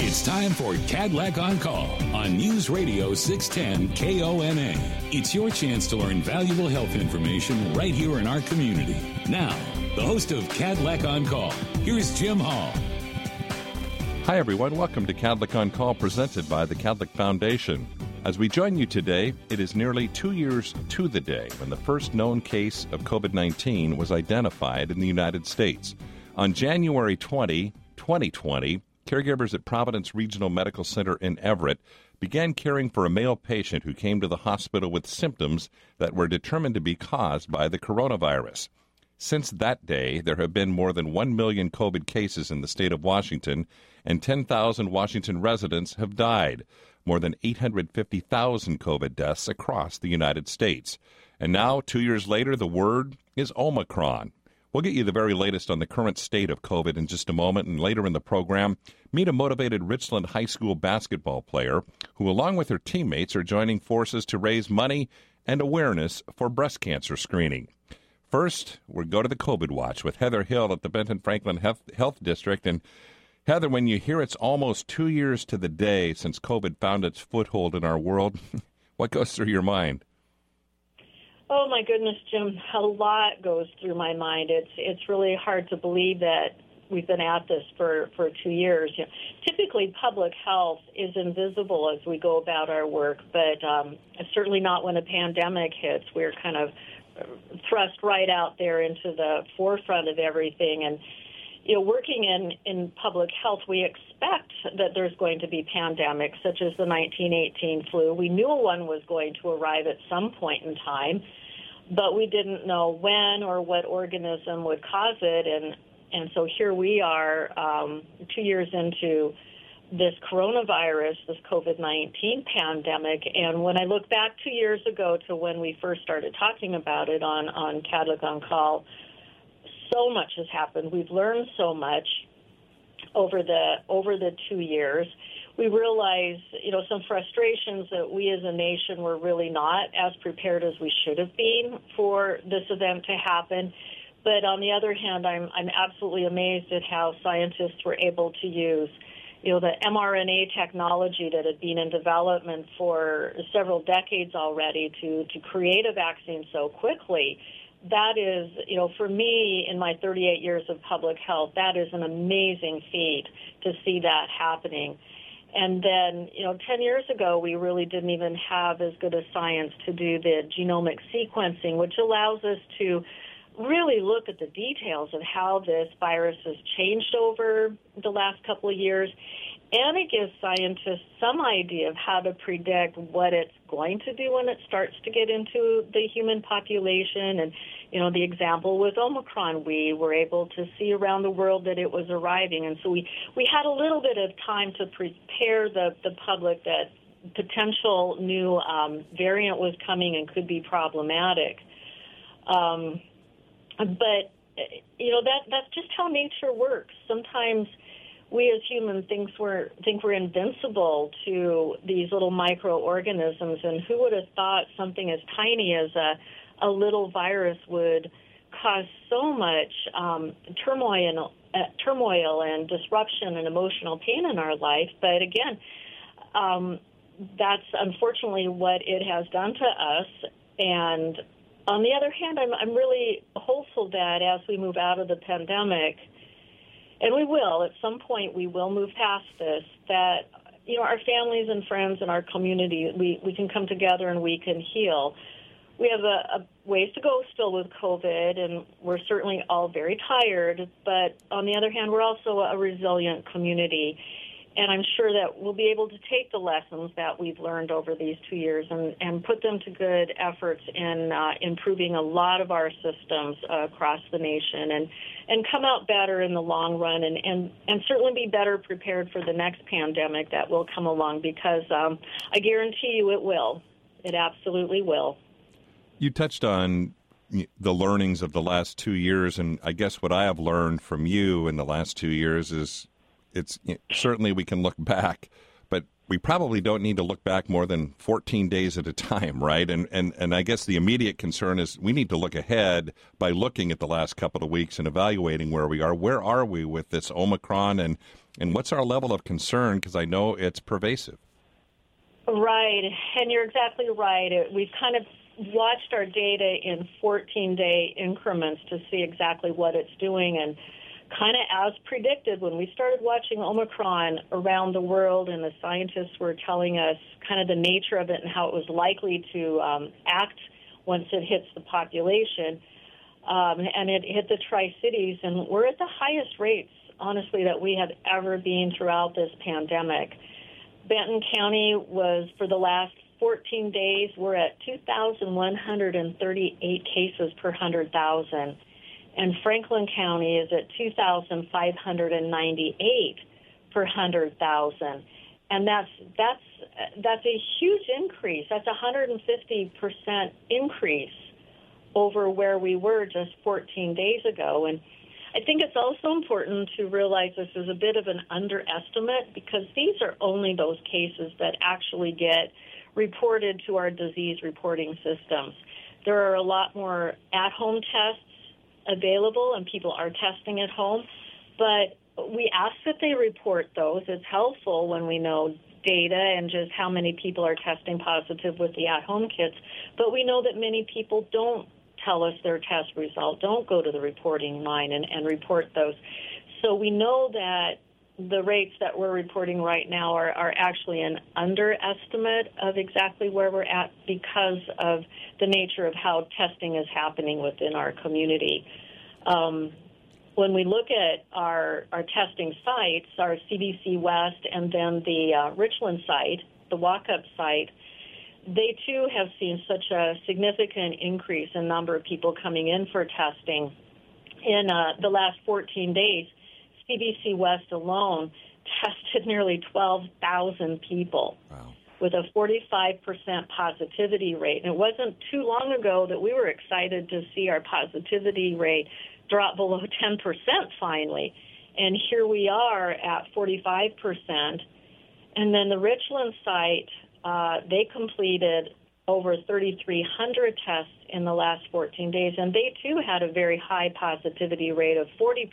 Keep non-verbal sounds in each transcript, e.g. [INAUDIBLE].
It's time for Kadlec on Call on News Radio 610 KONA. It's your chance to learn valuable health information right here in our community. Now, the host of Kadlec on Call, here's Jim Hall. Hi, everyone. Welcome to Kadlec on Call, presented by the Kadlec Foundation. As we join you today, it is nearly two years to the day when the first known case of COVID 19 was identified in the United States. On January 20, 2020, caregivers at Providence Regional Medical Center in Everett began caring for a male patient who came to the hospital with symptoms that were determined to be caused by the coronavirus. Since that day, there have been more than 1 million COVID cases in the state of Washington, and 10,000 Washington residents have died, more than 850,000 COVID deaths across the United States. And now, two years later, the word is Omicron. We'll get you the very latest on the current state of COVID in just a moment, and later in the program, meet a motivated Richland High School basketball player who, along with her teammates, are joining forces to raise money and awareness for breast cancer screening. First, we'll go to the COVID Watch with Heather Hill at the Benton Franklin Health, Health District. And Heather, when you hear it's almost two years to the day since COVID found its foothold in our world, [LAUGHS] what goes through your mind? Oh my goodness, Jim, a lot goes through my mind. It's it's really hard to believe that we've been at this for for two years. You know, typically, public health is invisible as we go about our work, but um, certainly not when a pandemic hits. We're kind of thrust right out there into the forefront of everything. And you know, working in in public health, we expect that there's going to be pandemics, such as the 1918 flu. We knew one was going to arrive at some point in time, but we didn't know when or what organism would cause it. And and so here we are, um, two years into this coronavirus, this COVID 19 pandemic. And when I look back two years ago to when we first started talking about it on, on Kadlec on Call, so much has happened. We've learned so much over the over the two years. We realize, you know, some frustrations that we as a nation were really not as prepared as we should have been for this event to happen. But on the other hand, I'm I'm absolutely amazed at how scientists were able to use you know, the mRNA technology that had been in development for several decades already to, to create a vaccine so quickly, that is, you know, for me in my 38 years of public health, that is an amazing feat to see that happening. And then, you know, 10 years ago, we really didn't even have as good a science to do the genomic sequencing, which allows us to really look at the details of how this virus has changed over the last couple of years. And it gives scientists some idea of how to predict what it's going to do when it starts to get into the human population. And, you know, the example with Omicron, we were able to see around the world that it was arriving. And so we, we had a little bit of time to prepare the, the public that potential new um, variant was coming and could be problematic. Um, but you know that that's just how nature works. Sometimes we as humans think we're think we're invincible to these little microorganisms, and who would have thought something as tiny as a a little virus would cause so much um, turmoil uh, turmoil and disruption and emotional pain in our life. But again, um, that's unfortunately what it has done to us, and on the other hand, I'm, I'm really hopeful that as we move out of the pandemic, and we will, at some point, we will move past this, that, you know, our families and friends and our community, we, we can come together and we can heal. We have a, a ways to go still with COVID, and we're certainly all very tired, but on the other hand, we're also a resilient community and I'm sure that we'll be able to take the lessons that we've learned over these two years and, and put them to good efforts in uh, improving a lot of our systems uh, across the nation and, and come out better in the long run and, and, and certainly be better prepared for the next pandemic that will come along because um, I guarantee you it will. It absolutely will. You touched on the learnings of the last two years, and I guess what I have learned from you in the last two years is it's certainly we can look back, but we probably don't need to look back more than 14 days at a time, right? And, and, and I guess the immediate concern is we need to look ahead by looking at the last couple of weeks and evaluating where we are. Where are we with this Omicron and, and what's our level of concern? Because I know it's pervasive. Right, and you're exactly right. We've kind of watched our data in 14 day increments to see exactly what it's doing. And kind of as predicted, when we started watching Omicron around the world, and the scientists were telling us kind of the nature of it and how it was likely to um, act once it hits the population. Um, and it hit the Tri Cities, and we're at the highest rates, honestly, that we have ever been throughout this pandemic. Benton County was, for the last 14 days, we're at 2,138 cases per 100,000 and Franklin County is at 2,598 per 100,000. And that's that's that's a huge increase. That's a 150% increase over where we were just 14 days ago. And I think it's also important to realize this is a bit of an underestimate because these are only those cases that actually get reported to our disease reporting systems. There are a lot more at home tests available and people are testing at home. But we ask that they report those. It's helpful when we know data and just how many people are testing positive with the at home kits. But we know that many people don't tell us their test result, don't go to the reporting line and, and report those. So we know that the rates that we're reporting right now are, are actually an underestimate of exactly where we're at because of the nature of how testing is happening within our community. Um, when we look at our, our testing sites, our CBC West and then the uh, Richland site, the walk up site, they too have seen such a significant increase in number of people coming in for testing. In uh, the last 14 days, CBC West alone tested nearly 12,000 people wow. with a 45% positivity rate. And it wasn't too long ago that we were excited to see our positivity rate drop below 10% finally. And here we are at 45%. And then the Richland site, uh, they completed over 3,300 tests in the last 14 days, and they too had a very high positivity rate of 40%.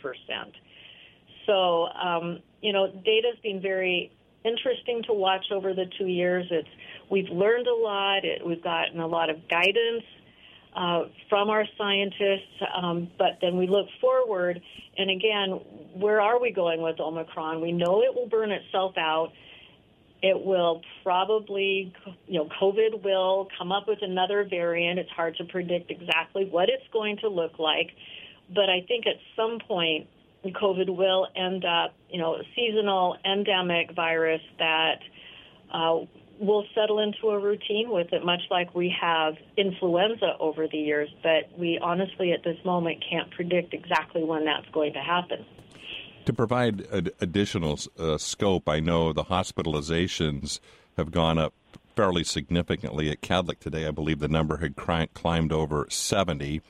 So, um, you know, data's been very interesting to watch over the two years. It's we've learned a lot. It, we've gotten a lot of guidance uh, from our scientists, um, but then we look forward. And again, where are we going with Omicron? We know it will burn itself out. It will probably, you know, COVID will come up with another variant. It's hard to predict exactly what it's going to look like, but I think at some point COVID will end up, you know, a seasonal endemic virus that uh, will settle into a routine with it, much like we have influenza over the years. But we honestly, at this moment, can't predict exactly when that's going to happen. To provide ad- additional uh, scope, I know the hospitalizations have gone up fairly significantly at Kadlec today. I believe the number had climbed over 70.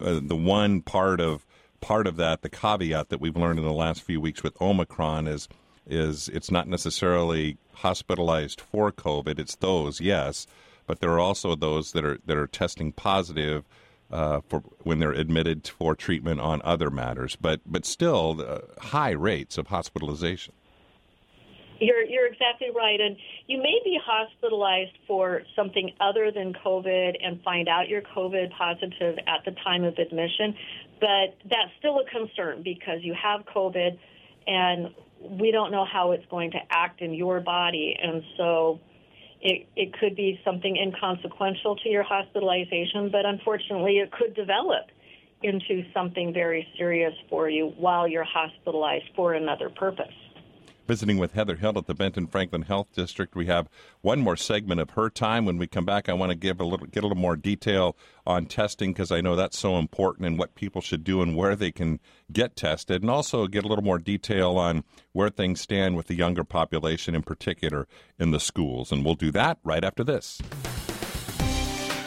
Uh, the one part of part of that, the caveat that we've learned in the last few weeks with Omicron is is it's not necessarily hospitalized for COVID. It's those, yes, but there are also those that are that are testing positive uh, for when they're admitted for treatment on other matters. But but still, uh, high rates of hospitalization. You're you're exactly right, and you may be hospitalized for something other than COVID and find out you're COVID positive at the time of admission, but that's still a concern because you have COVID, and we don't know how it's going to act in your body, and so it it could be something inconsequential to your hospitalization, but unfortunately, it could develop into something very serious for you while you're hospitalized for another purpose visiting with Heather Hill at the Benton Franklin Health District. We have one more segment of her time. When we come back, I want to give a little get a little more detail on testing because I know that's so important and what people should do and where they can get tested, and also get a little more detail on where things stand with the younger population in particular in the schools. And we'll do that right after this.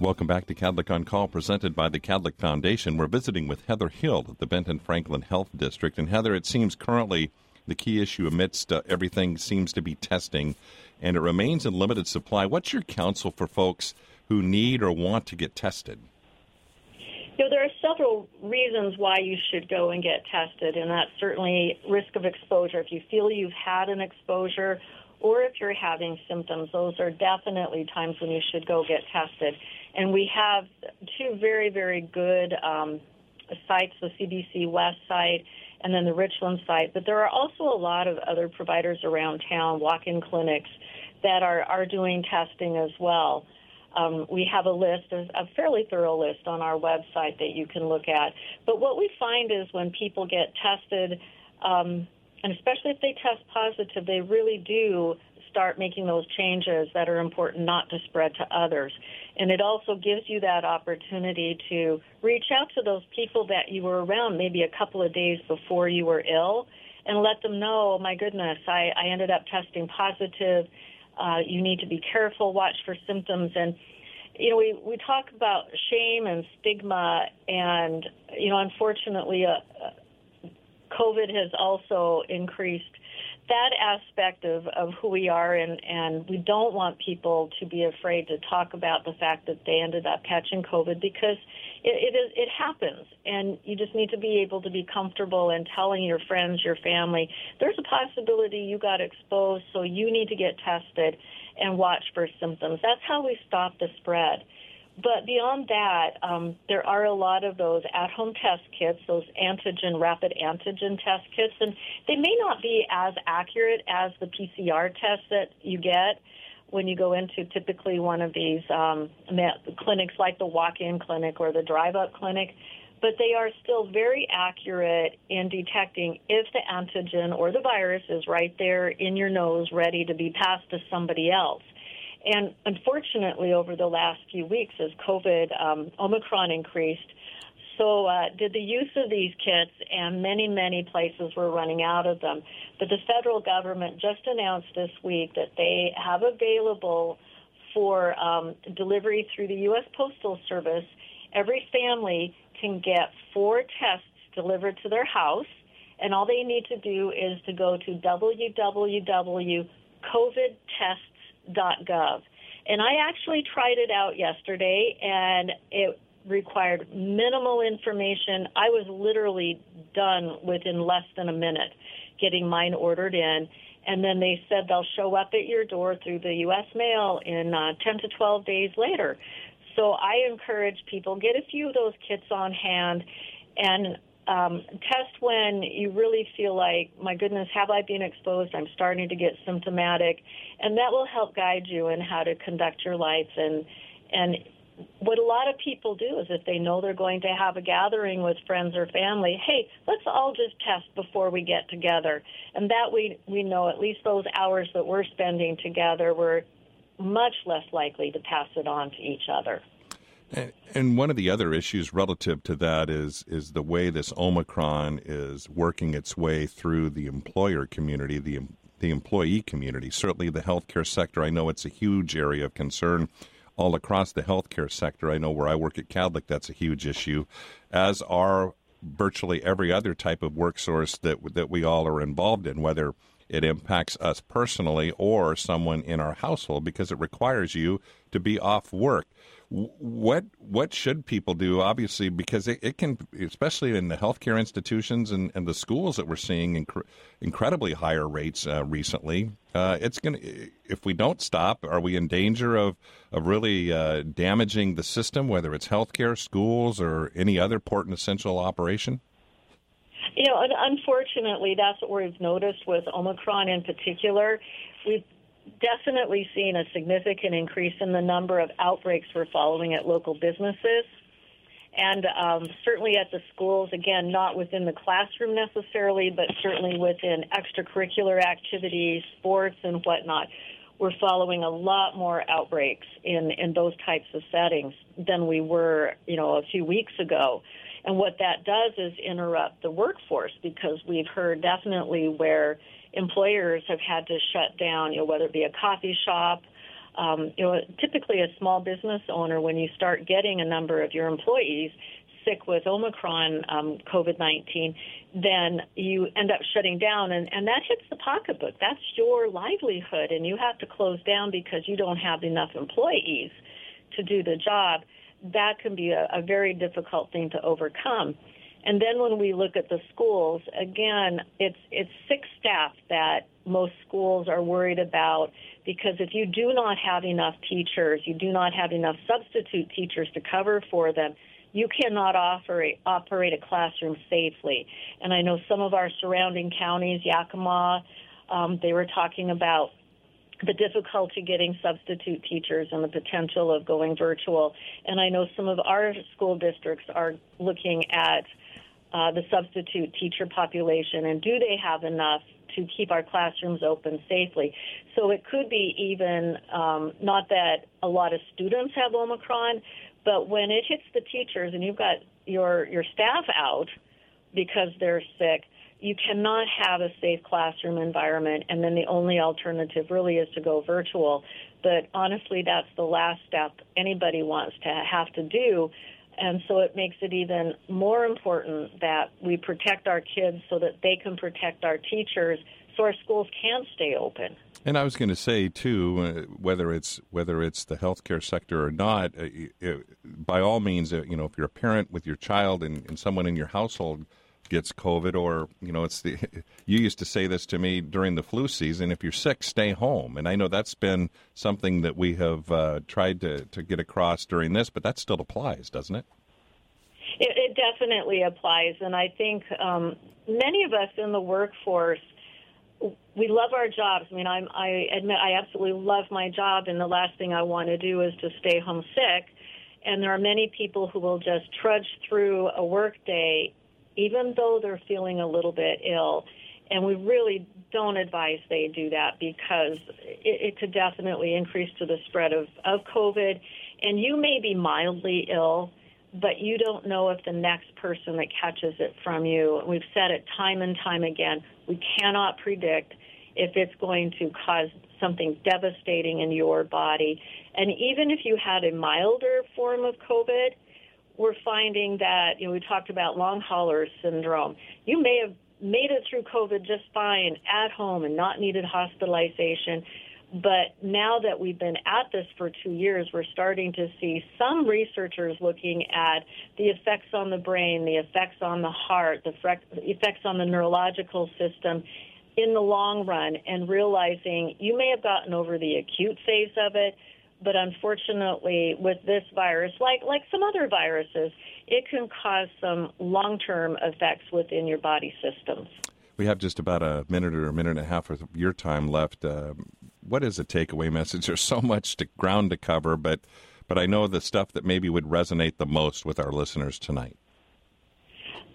Welcome back to Kadlec on Call, presented by the Kadlec Foundation. We're visiting with Heather Hill at the Benton Franklin Health District. And Heather, it seems currently the key issue amidst uh, everything seems to be testing, and it remains in limited supply. What's your counsel for folks who need or want to get tested? You know, there are several reasons why you should go and get tested, and that's certainly risk of exposure. If you feel you've had an exposure or if you're having symptoms, those are definitely times when you should go get tested. And we have two very, very good um, sites, the CBC West site and then the Richland site. But there are also a lot of other providers around town, walk-in clinics, that are, are doing testing as well. Um, we have a list, a fairly thorough list on our website that you can look at. But what we find is when people get tested, um, and especially if they test positive, they really do start making those changes that are important not to spread to others. And it also gives you that opportunity to reach out to those people that you were around maybe a couple of days before you were ill and let them know, my goodness, I, I ended up testing positive. Uh, you need to be careful, watch for symptoms. And, you know, we, we talk about shame and stigma, and, you know, unfortunately, uh, COVID has also increased that aspect of, of who we are, and, and we don't want people to be afraid to talk about the fact that they ended up catching COVID because it, it, is, it happens, and you just need to be able to be comfortable in telling your friends, your family, there's a possibility you got exposed, so you need to get tested and watch for symptoms. That's how we stop the spread. But beyond that, um, there are a lot of those at-home test kits, those antigen, rapid antigen test kits, and they may not be as accurate as the PCR tests that you get when you go into typically one of these um, clinics like the walk-in clinic or the drive-up clinic, but they are still very accurate in detecting if the antigen or the virus is right there in your nose ready to be passed to somebody else. And unfortunately, over the last few weeks, as COVID, um, Omicron increased, so uh, did the use of these kits, and many, many places were running out of them. But the federal government just announced this week that they have available for um, delivery through the U.S. Postal Service. Every family can get four tests delivered to their house, and all they need to do is to go to www.covidtests gov. And I actually tried it out yesterday, and it required minimal information. I was literally done within less than a minute getting mine ordered in. And then they said they'll show up at your door through the U.S. mail in uh, 10 to 12 days later. So I encourage people get a few of those kits on hand and um, test when you really feel like, my goodness, have I been exposed? I'm starting to get symptomatic, and that will help guide you in how to conduct your life. And and what a lot of people do is if they know they're going to have a gathering with friends or family, hey, let's all just test before we get together, and that we we know at least those hours that we're spending together, we're much less likely to pass it on to each other. And, one of the other issues relative to that is is the way this Omicron is working its way through the employer community, the the employee community. Certainly, the healthcare sector. I know it's a huge area of concern all across the healthcare sector. I know where I work at Kadlec, that's a huge issue, as are virtually every other type of work source that that we all are involved in, whether it impacts us personally or someone in our household because it requires you to be off work what what should people do? Obviously, because it, it can, especially in the healthcare institutions and, and the schools that we're seeing inc- incredibly higher rates uh, recently. Uh, it's going to, if we don't stop, are we in danger of of really uh, damaging the system, whether it's healthcare, schools, or any other important essential operation? You know, unfortunately, that's what we've noticed with Omicron in particular. We've definitely seen a significant increase in the number of outbreaks we're following at local businesses. And um, certainly at the schools, again, not within the classroom necessarily, but certainly within extracurricular activities, sports, and whatnot, we're following a lot more outbreaks in, in those types of settings than we were, you know, a few weeks ago. And what that does is interrupt the workforce because we've heard definitely where employers have had to shut down, you know, whether it be a coffee shop, um, you know, typically a small business owner, when you start getting a number of your employees sick with Omicron um, COVID 19, then you end up shutting down, and, and that hits the pocketbook. That's your livelihood, and you have to close down because you don't have enough employees to do the job. That can be a, a very difficult thing to overcome. And then when we look at the schools, again, it's it's sick staff that most schools are worried about because if you do not have enough teachers, you do not have enough substitute teachers to cover for them, you cannot operate, operate a classroom safely. And I know some of our surrounding counties, Yakima, um, they were talking about the difficulty getting substitute teachers and the potential of going virtual. And I know some of our school districts are looking at uh, the substitute teacher population and do they have enough to keep our classrooms open safely. So it could be even um, not that a lot of students have Omicron, but when it hits the teachers and you've got your your staff out because they're sick, you cannot have a safe classroom environment. And then the only alternative really is to go virtual. But honestly, that's the last step anybody wants to have to do. And so it makes it even more important that we protect our kids so that they can protect our teachers so our schools can stay open. And I was going to say too, uh, whether it's whether it's the healthcare sector or not, uh, it, by all means, uh, you know, if you're a parent with your child and, and, someone in your household gets COVID, or you know, it's the [LAUGHS] you used to say this to me during the flu season: if you're sick, stay home. And I know that's been something that we have uh, tried to to get across during this, but that still applies, doesn't it? It, it definitely applies, and I think um, many of us in the workforce we love our jobs. I mean, I'm, I admit I absolutely love my job, and the last thing I want to do is to stay home sick. And there are many people who will just trudge through a work day, even though they're feeling a little bit ill. And we really don't advise they do that because it, it could definitely increase to the spread of, of COVID. And you may be mildly ill, but you don't know if the next person that catches it from you, we've said it time and time again, we cannot predict if it's going to cause something devastating in your body. And even if you had a milder form of COVID, we're finding that, you know, we talked about long hauler syndrome. You may have made it through COVID just fine at home and not needed hospitalization. But now that we've been at this for two years, we're starting to see some researchers looking at the effects on the brain, the effects on the heart, the effects on the neurological system in the long run, and realizing you may have gotten over the acute phase of it, but unfortunately, with this virus, like like some other viruses, it can cause some long-term effects within your body systems. We have just about a minute or a minute and a half of your time left. Uh, what is a takeaway message? [LAUGHS] There's so much to, ground to cover, but but I know the stuff that maybe would resonate the most with our listeners tonight.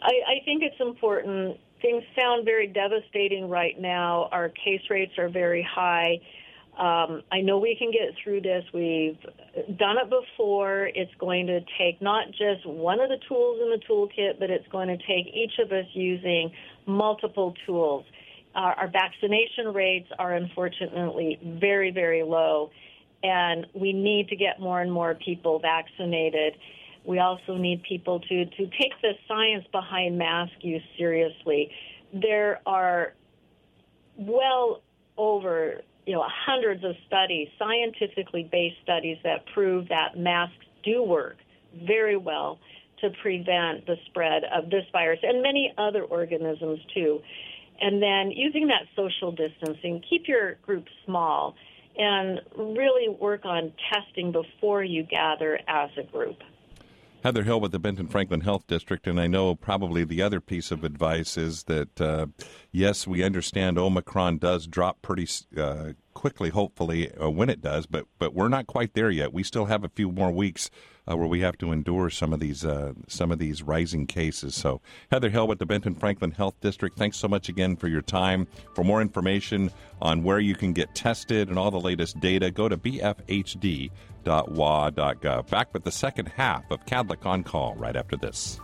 I, I think it's important. Things sound very devastating right now. Our case rates are very high. Um, I know we can get through this. We've done it before. It's going to take not just one of the tools in the toolkit, but it's going to take each of us using multiple tools. Our, our vaccination rates are unfortunately very, very low, and we need to get more and more people vaccinated. We also need people to, to take the science behind mask use seriously. There are well over you know hundreds of studies, scientifically based studies that prove that masks do work very well to prevent the spread of this virus and many other organisms too. And then using that social distancing, keep your group small and really work on testing before you gather as a group. Heather Hill with the Benton Franklin Health District, and I know probably the other piece of advice is that uh, yes, we understand Omicron does drop pretty uh, quickly, hopefully uh, when it does, but but we're not quite there yet. We still have a few more weeks uh, where we have to endure some of these uh, some of these rising cases. So, Heather Hill with the Benton Franklin Health District, thanks so much again for your time. For more information on where you can get tested and all the latest data, go to bfhd.wa.gov. Back with the second half of Kadlec on Call right after this.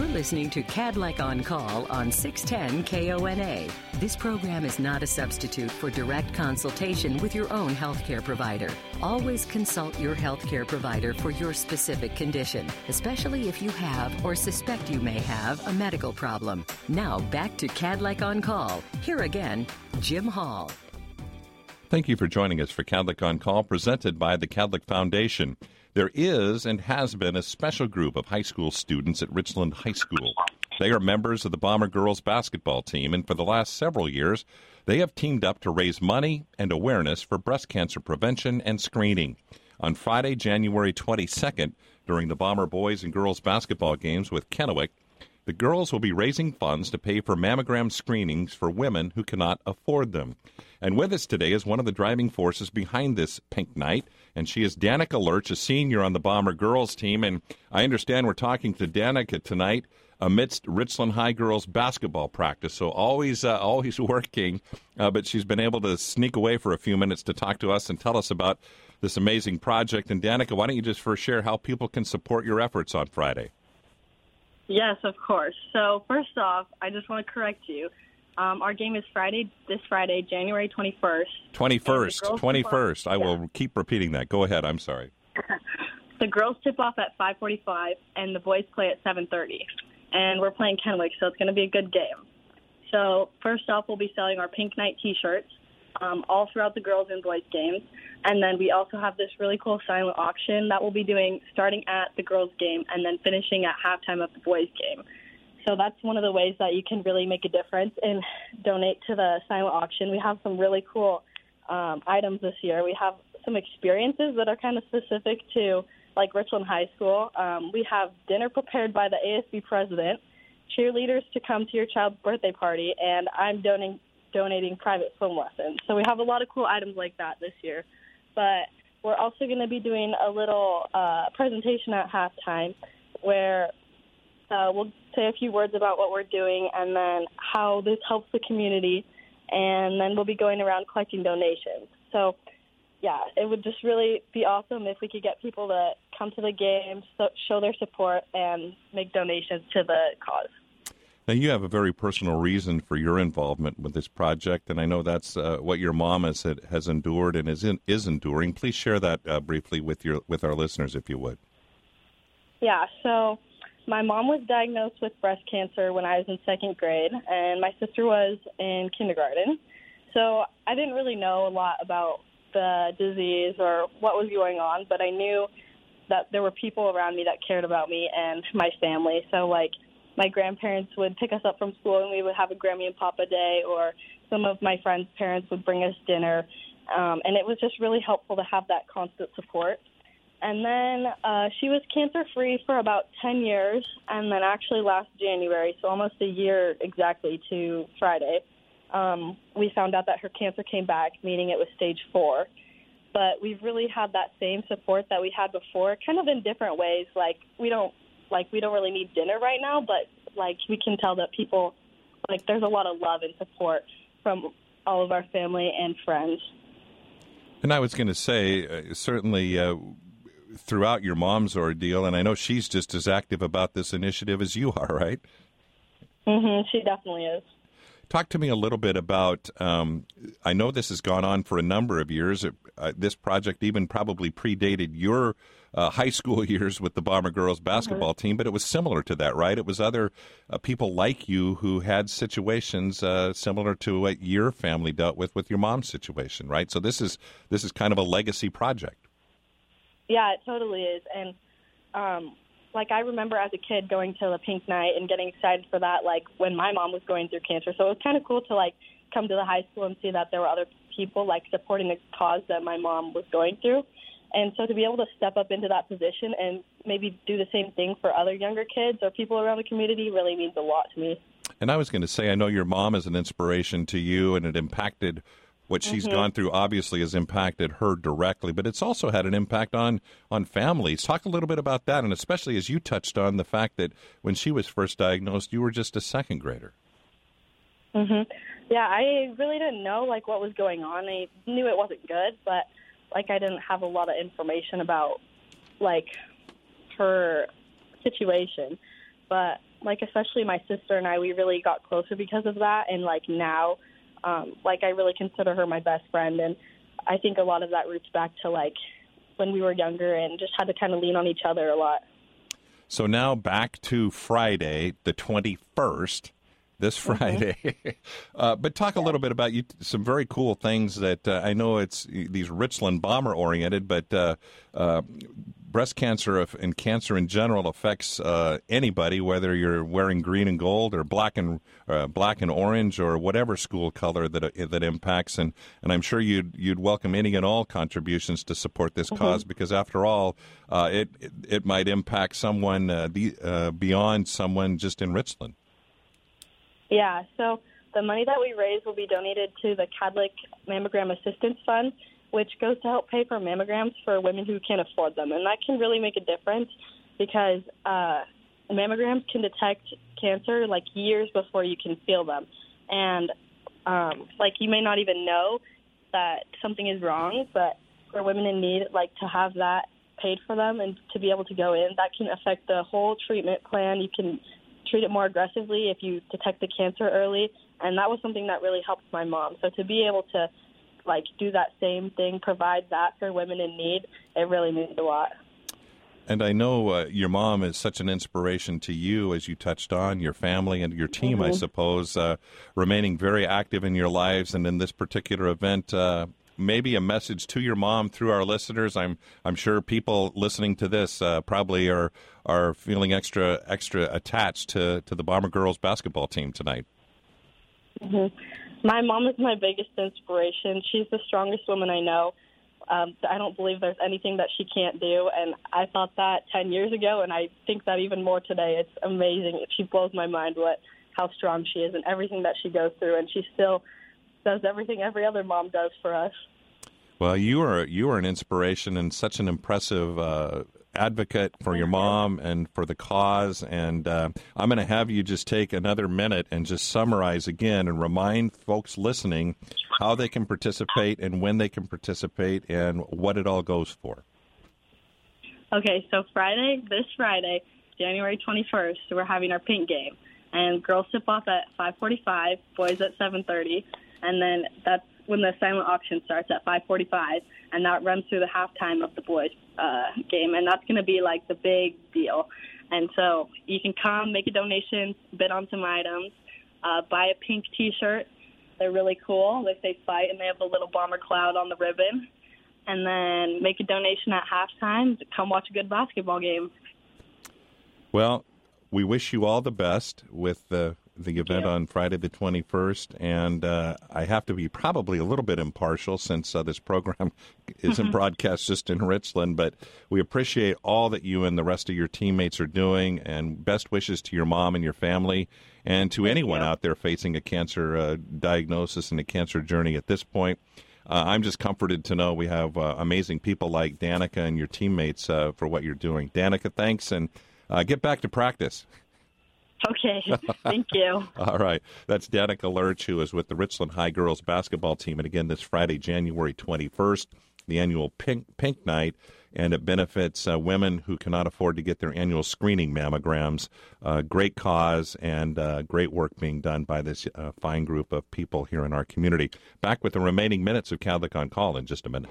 You're listening to Kadlec on Call on 610 KONA. This program is not a substitute for direct consultation with your own healthcare provider. Always consult your healthcare provider for your specific condition, especially if you have or suspect you may have a medical problem. Now back to Kadlec on Call. Here again, Jim Hall. Thank you for joining us for Kadlec on Call, presented by the Kadlec Foundation. There is and has been a special group of high school students at Richland High School. They are members of the Bomber girls basketball team, and for the last several years, they have teamed up to raise money and awareness for breast cancer prevention and screening. On Friday, January 22nd, during the Bomber boys and girls basketball games with Kennewick, the girls will be raising funds to pay for mammogram screenings for women who cannot afford them. And with us today is one of the driving forces behind this Pink Night, and she is Danica Lurch, a senior on the Bomber girls team. And I understand we're talking to Danica tonight amidst Richland High girls basketball practice. So always, uh, always [LAUGHS] working, uh, but she's been able to sneak away for a few minutes to talk to us and tell us about this amazing project. And Danica, why don't you just first share how people can support your efforts on Friday? Yes, of course. So first off, I just want to correct you. Um, our game is Friday, this Friday, January 21st. 21st, 21st. I yeah. will keep repeating that. Go ahead. I'm sorry. [LAUGHS] the girls tip off at 5:45 and the boys play at 7:30. And we're playing Kennewick, so it's going to be a good game. So first off, we'll be selling our Pink Night T-shirts um, all throughout the girls and boys games. And then we also have this really cool silent auction that we'll be doing starting at the girls' game and then finishing at halftime of the boys' game. So that's one of the ways that you can really make a difference and donate to the silent auction. We have some really cool um, items this year. We have some experiences that are kind of specific to like Richland High School. Um, we have dinner prepared by the ASB president, cheerleaders to come to your child's birthday party, and I'm donating donating private swim lessons. So we have a lot of cool items like that this year but we're also going to be doing a little uh, presentation at halftime where uh, we'll say a few words about what we're doing and then how this helps the community, and then we'll be going around collecting donations. So, yeah, it would just really be awesome if we could get people to come to the game, so, show their support, and make donations to the cause. Now, you have a very personal reason for your involvement with this project, and I know that's uh, what your mom has has endured and is in, is enduring. Please share that uh, briefly with your with our listeners, if you would. Yeah. So, my mom was diagnosed with breast cancer when I was in second grade, and my sister was in kindergarten. So, I didn't really know a lot about the disease or what was going on, but I knew that there were people around me that cared about me and my family. So, like my grandparents would pick us up from school and we would have a Grammy and Papa day, or some of my friends' parents would bring us dinner. Um, and it was just really helpful to have that constant support. And then uh, she was cancer free for about 10 years. And then actually last January, so almost a year exactly to Friday, um, we found out that her cancer came back, meaning it was stage four. But we've really had that same support that we had before, kind of in different ways. Like, we don't like we don't really need dinner right now, but like we can tell that people like there's a lot of love and support from all of our family and friends. And I was going to say, uh, certainly uh, throughout your mom's ordeal, and I know she's just as active about this initiative as you are, right? Mm-hmm, she definitely is. Talk to me a little bit about. Um, I know this has gone on for a number of years. It, uh, this project even probably predated your uh, high school [LAUGHS] years with the Bomber girls basketball mm-hmm. team, but it was similar to that, right? It was other uh, people like you who had situations uh, similar to what your family dealt with with your mom's situation, right? So this is this is kind of a legacy project. Yeah, it totally is, and um, like I remember as a kid going to the Pink Night and getting excited for that, like when my mom was going through cancer. So it was kind of cool to like come to the high school and see that there were other people like supporting the cause that my mom was going through. And so to be able to step up into that position and maybe do the same thing for other younger kids or people around the community really means a lot to me. And I was going to say, I know your mom is an inspiration to you, and it impacted what she's mm-hmm. gone through obviously has impacted her directly, but it's also had an impact on on families. Talk a little bit about that, and especially as you touched on the fact that when she was first diagnosed, you were just a second grader. Mhm. Yeah, I really didn't know like what was going on. I knew it wasn't good, but like I didn't have a lot of information about like her situation. But like especially my sister and I, we really got closer because of that. And like now um, like I really consider her my best friend, and I think a lot of that roots back to like when we were younger and just had to kind of lean on each other a lot. So now back to Friday, the twenty first this [LAUGHS] mm-hmm. Friday. Mm-hmm. [LAUGHS] uh, but talk a little bit about you some very cool things that uh, I know it's these Richland bomber oriented, but uh, uh breast cancer and cancer in general affects uh, anybody, whether you're wearing green and gold or black and uh, black and orange or whatever school color that that impacts. And, and I'm sure you'd you'd welcome any and all contributions to support this mm-hmm. cause because after all, it, it, it might impact someone beyond someone just in Richland. Yeah, so the money that we raise will be donated to the Kadlec Mammogram Assistance Fund, which goes to help pay for mammograms for women who can't afford them. And that can really make a difference because uh, mammograms can detect cancer like years before you can feel them. And um, like you may not even know that something is wrong, but for women in need, like to have that paid for them and to be able to go in, that can affect the whole treatment plan. You can treat it more aggressively if you detect the cancer early. And that was something that really helped my mom. So to be able to like do that same thing, provide that for women in need, it really means a lot. And I know uh, your mom is such an inspiration to you, as you touched on, your family and your team, mm-hmm. I suppose, uh, remaining very active in your lives. And in this particular event, uh, maybe a message to your mom through our listeners. I'm I'm sure people listening to this uh, probably are are feeling extra extra attached to to the Bomber girls basketball team tonight. Mm-hmm. My mom is my biggest inspiration. She's the strongest woman I know. Um, I don't believe there's anything that she can't do, and I thought that 10 years ago, and I think that even more today. It's amazing. She blows my mind what how strong she is and everything that she goes through, and she still does everything every other mom does for us. Well, you are you are an inspiration and such an impressive uh, advocate for your mom and for the cause. And uh, I'm going to have you just take another minute and just summarize again and remind folks listening how they can participate and when they can participate and what it all goes for. Okay, so Friday, this Friday, January 21st, we're having our pink game, and girls tip off at 5:45, boys at 7:30, and then that's when the silent auction starts at 5:45, and that runs through the halftime of the boys' uh, game, and that's going to be like the big deal. And so you can come, make a donation, bid on some items, uh, buy a pink T-shirt. They're really cool. They say fight, and they have a little bomber cloud on the ribbon. And then make a donation at halftime. To come watch a good basketball game. Well, we wish you all the best with the the event on Friday the 21st. And uh, I have to be probably a little bit impartial since uh, this program [LAUGHS] isn't broadcast just in Richland, but we appreciate all that you and the rest of your teammates are doing. And best wishes to your mom and your family and to anyone out there facing a cancer uh, diagnosis and a cancer journey at this point. Uh, I'm just comforted to know we have uh, amazing people like Danica and your teammates uh, for what you're doing. Danica, thanks, and get back to practice. Okay, [LAUGHS] thank you. [LAUGHS] All right. That's Danica Lurch, who is with the Richland High girls basketball team. And again, this Friday, January 21st, the annual Pink, Pink Night, and it benefits uh, women who cannot afford to get their annual screening mammograms. Uh, great cause and uh, great work being done by this uh, fine group of people here in our community. Back with the remaining minutes of Kadlec on Call in just a minute.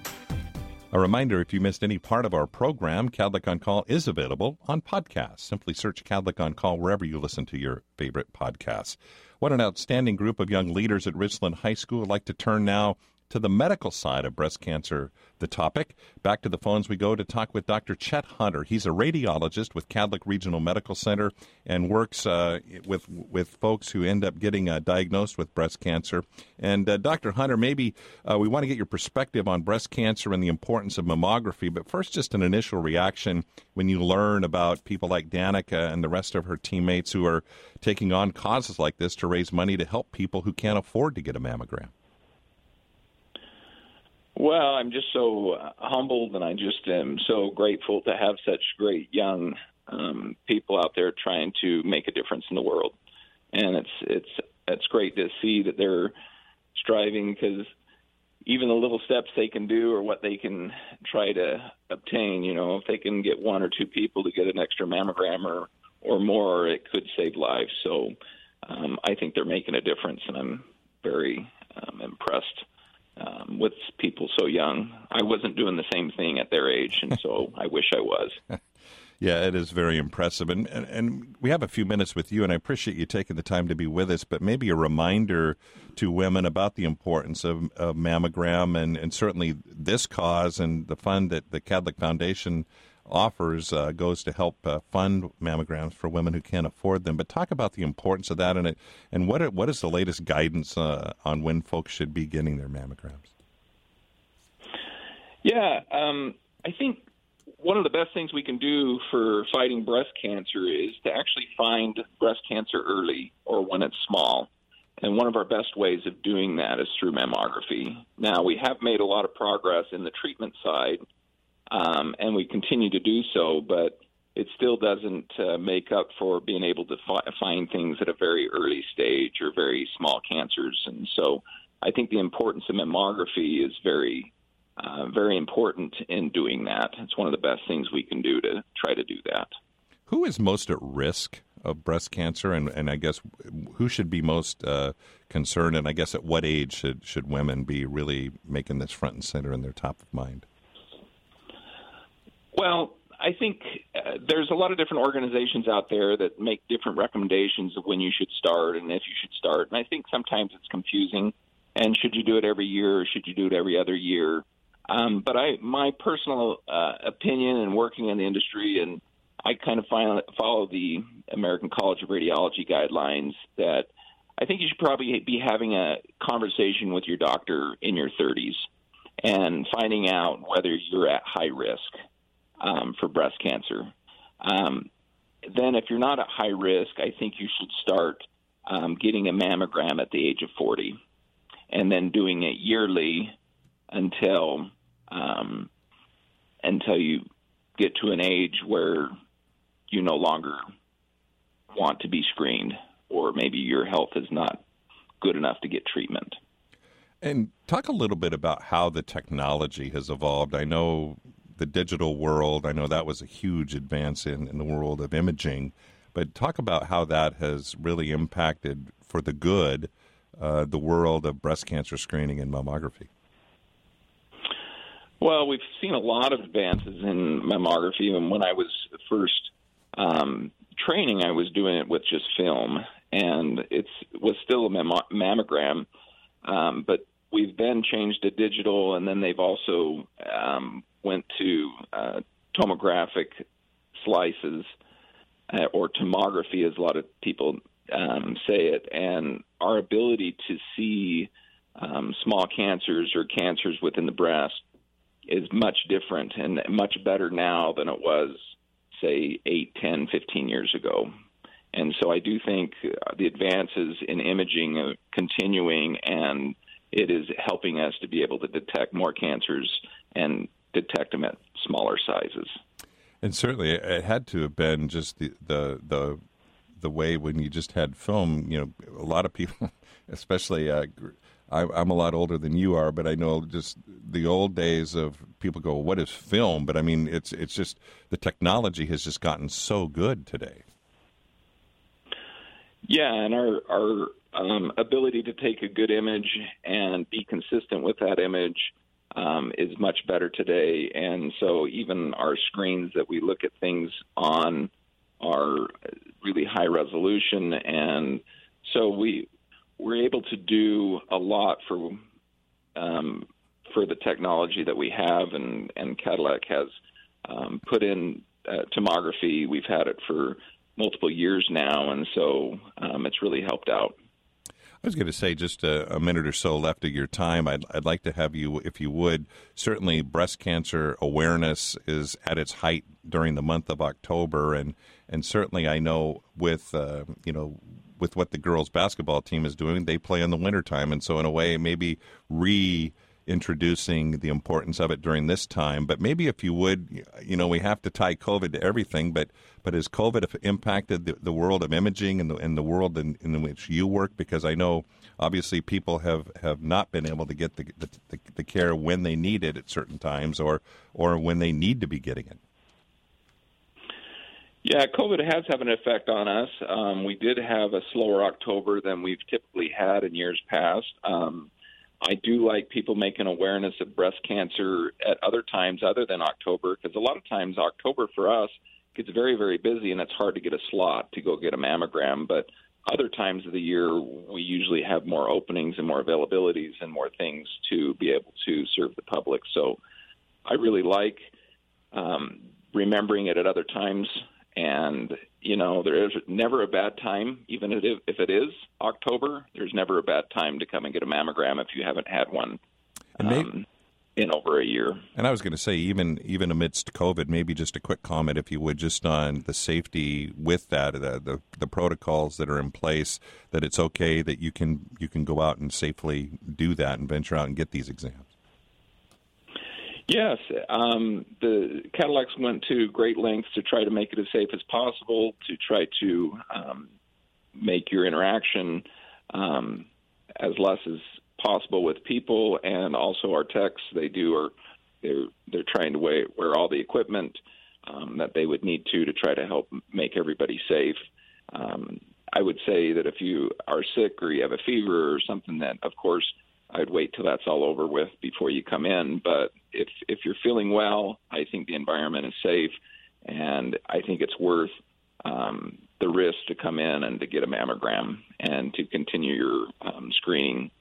A reminder if you missed any part of our program, Kadlec on Call is available on podcast. Simply search Kadlec on Call wherever you listen to your favorite podcasts. What an outstanding group of young leaders at Richland High School. I'd like to turn now to the medical side of breast cancer, the topic. Back to the phones we go to talk with Dr. Chet Hunter. He's a radiologist with Kadlec Regional Medical Center and works uh, with with folks who end up getting uh, diagnosed with breast cancer. And uh, Dr. Hunter, maybe uh, we want to get your perspective on breast cancer and the importance of mammography. But first, just an initial reaction when you learn about people like Danica and the rest of her teammates who are taking on causes like this to raise money to help people who can't afford to get a mammogram. Well, I'm just so uh, humbled, and I just am so grateful to have such great young um, people out there trying to make a difference in the world. And it's it's it's great to see that they're striving because even the little steps they can do or what they can try to obtain, you know, if they can get one or two people to get an extra mammogram or or more, it could save lives. So um, I think they're making a difference, and I'm very um, impressed um, with people so young. I wasn't doing the same thing at their age, and so I wish I was. [LAUGHS] Yeah, it is very impressive. And, and, and we have a few minutes with you, and I appreciate you taking the time to be with us. But maybe a reminder to women about the importance of, of mammogram and, and certainly this cause and the fund that the Kadlec Foundation offers uh, goes to help uh, fund mammograms for women who can't afford them. But talk about the importance of that and it, and what what is the latest guidance uh, on when folks should be getting their mammograms? Yeah, um, I think one of the best things we can do for fighting breast cancer is to actually find breast cancer early or when it's small. And one of our best ways of doing that is through mammography. Now, we have made a lot of progress in the treatment side um, and we continue to do so, but it still doesn't uh, make up for being able to fi- find things at a very early stage or very small cancers. And so I think the importance of mammography is very, uh, very important in doing that. It's one of the best things we can do to try to do that. Who is most at risk of breast cancer, and, and I guess who should be most uh, concerned, and I guess at what age should should women be really making this front and center in their top of mind? Well, I think uh, there's a lot of different organizations out there that make different recommendations of when you should start and if you should start. And I think sometimes it's confusing. And should you do it every year or should you do it every other year? Um, but I, my personal uh, opinion and working in the industry, and I kind of find, follow the American College of Radiology guidelines that I think you should probably be having a conversation with your doctor in your 30s and finding out whether you're at high risk um, for breast cancer. Um, then, if you're not at high risk, I think you should start um, getting a mammogram at the age of 40 and then doing it yearly until um, until you get to an age where you no longer want to be screened or maybe your health is not good enough to get treatment. And talk a little bit about how the technology has evolved. I know the digital world. I know that was a huge advance in, in the world of imaging, but talk about how that has really impacted for the good uh, the world of breast cancer screening and mammography. Well, we've seen a lot of advances in mammography, and when I was first um, training, I was doing it with just film, and it was still a mammogram, um, but we've then changed to digital, and then they've also um, went to uh, tomographic slices uh, or tomography, as a lot of people um, say it, and our ability to see um, small cancers or cancers within the breast is much different and much better now than it was, say, 8, 10, 15 years ago. And so I do think the advances in imaging are continuing, and it is helping us to be able to detect more cancers and detect them at smaller sizes. And certainly, it had to have been just the the the, the way when you just had film. You know, a lot of people, [LAUGHS] especially. Uh, I, I'm a lot older than you are, but I know just the old days of people go, "What is film?" But I mean, it's it's just the technology has just gotten so good today. Yeah, and our our um, ability to take a good image and be consistent with that image um, is much better today. And so even our screens that we look at things on are really high resolution, and so we we're able to do a lot for um, for the technology that we have, and, and Kadlec has um, put in uh, tomography. We've had it for multiple years now, and so um, it's really helped out. I was going to say just a, a, minute or so left of your time. I'd, I'd like to have you, if you would, certainly breast cancer awareness is at its height during the month of October, and and certainly I know with uh, you know with what the girls basketball team is doing, they play in the wintertime, and so in a way maybe re introducing the importance of it during this time. But maybe if you would, you know, we have to tie COVID to everything, but but has COVID impacted the, the world of imaging and the, and the world in, in which you work? Because I know obviously people have, have not been able to get the, the, the care when they need it at certain times or or when they need to be getting it. Yeah, COVID has had an effect on us. Um, we did have a slower October than we've typically had in years past. Um, I do like people making awareness of breast cancer at other times other than October because a lot of times October for us gets very, very busy and it's hard to get a slot to go get a mammogram. But other times of the year, we usually have more openings and more availabilities and more things to be able to serve the public. So I really like um, remembering it at other times and you know there is never a bad time even if it is october there's never a bad time to come and get a mammogram if you haven't had one um, in over a year. And i was going to say even even amidst covid maybe just a quick comment if you would just on the safety with that the, the the protocols that are in place that it's okay that you can you can go out and safely do that and venture out and get these exams Yes, um, the Kadlec's went to great lengths to try to make it as safe as possible, to try to um, make your interaction um, as less as possible with people, and also our techs. They do are they're they're trying to wear, wear all the equipment um, that they would need to to try to help make everybody safe. Um, I would say that if you are sick or you have a fever or something, that of course I'd wait till that's all over with before you come in. But if if you're feeling well, I think the environment is safe, and I think it's worth um, the risk to come in and to get a mammogram and to continue your um, screening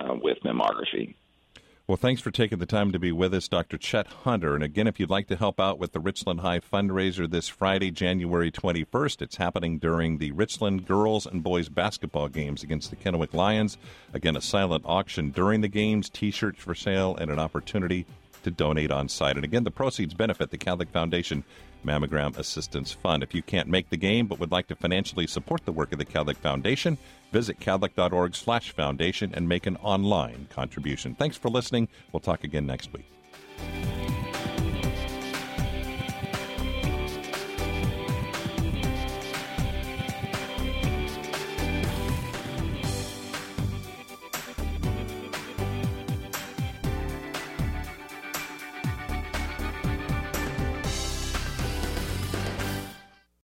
uh, with mammography. Well, thanks for taking the time to be with us, Dr. Chet Hunter. And again, if you'd like to help out with the Richland High fundraiser this Friday, January 21st, it's happening during the Richland girls and boys basketball games against the Kennewick Lions. Again, a silent auction during the games, t shirts for sale, and an opportunity to donate on site. And again, the proceeds benefit the Kadlec Foundation Mammogram Assistance Fund. If you can't make the game but would like to financially support the work of the Kadlec Foundation, visit kadlec.org slash foundation and make an online contribution. Thanks for listening. We'll talk again next week.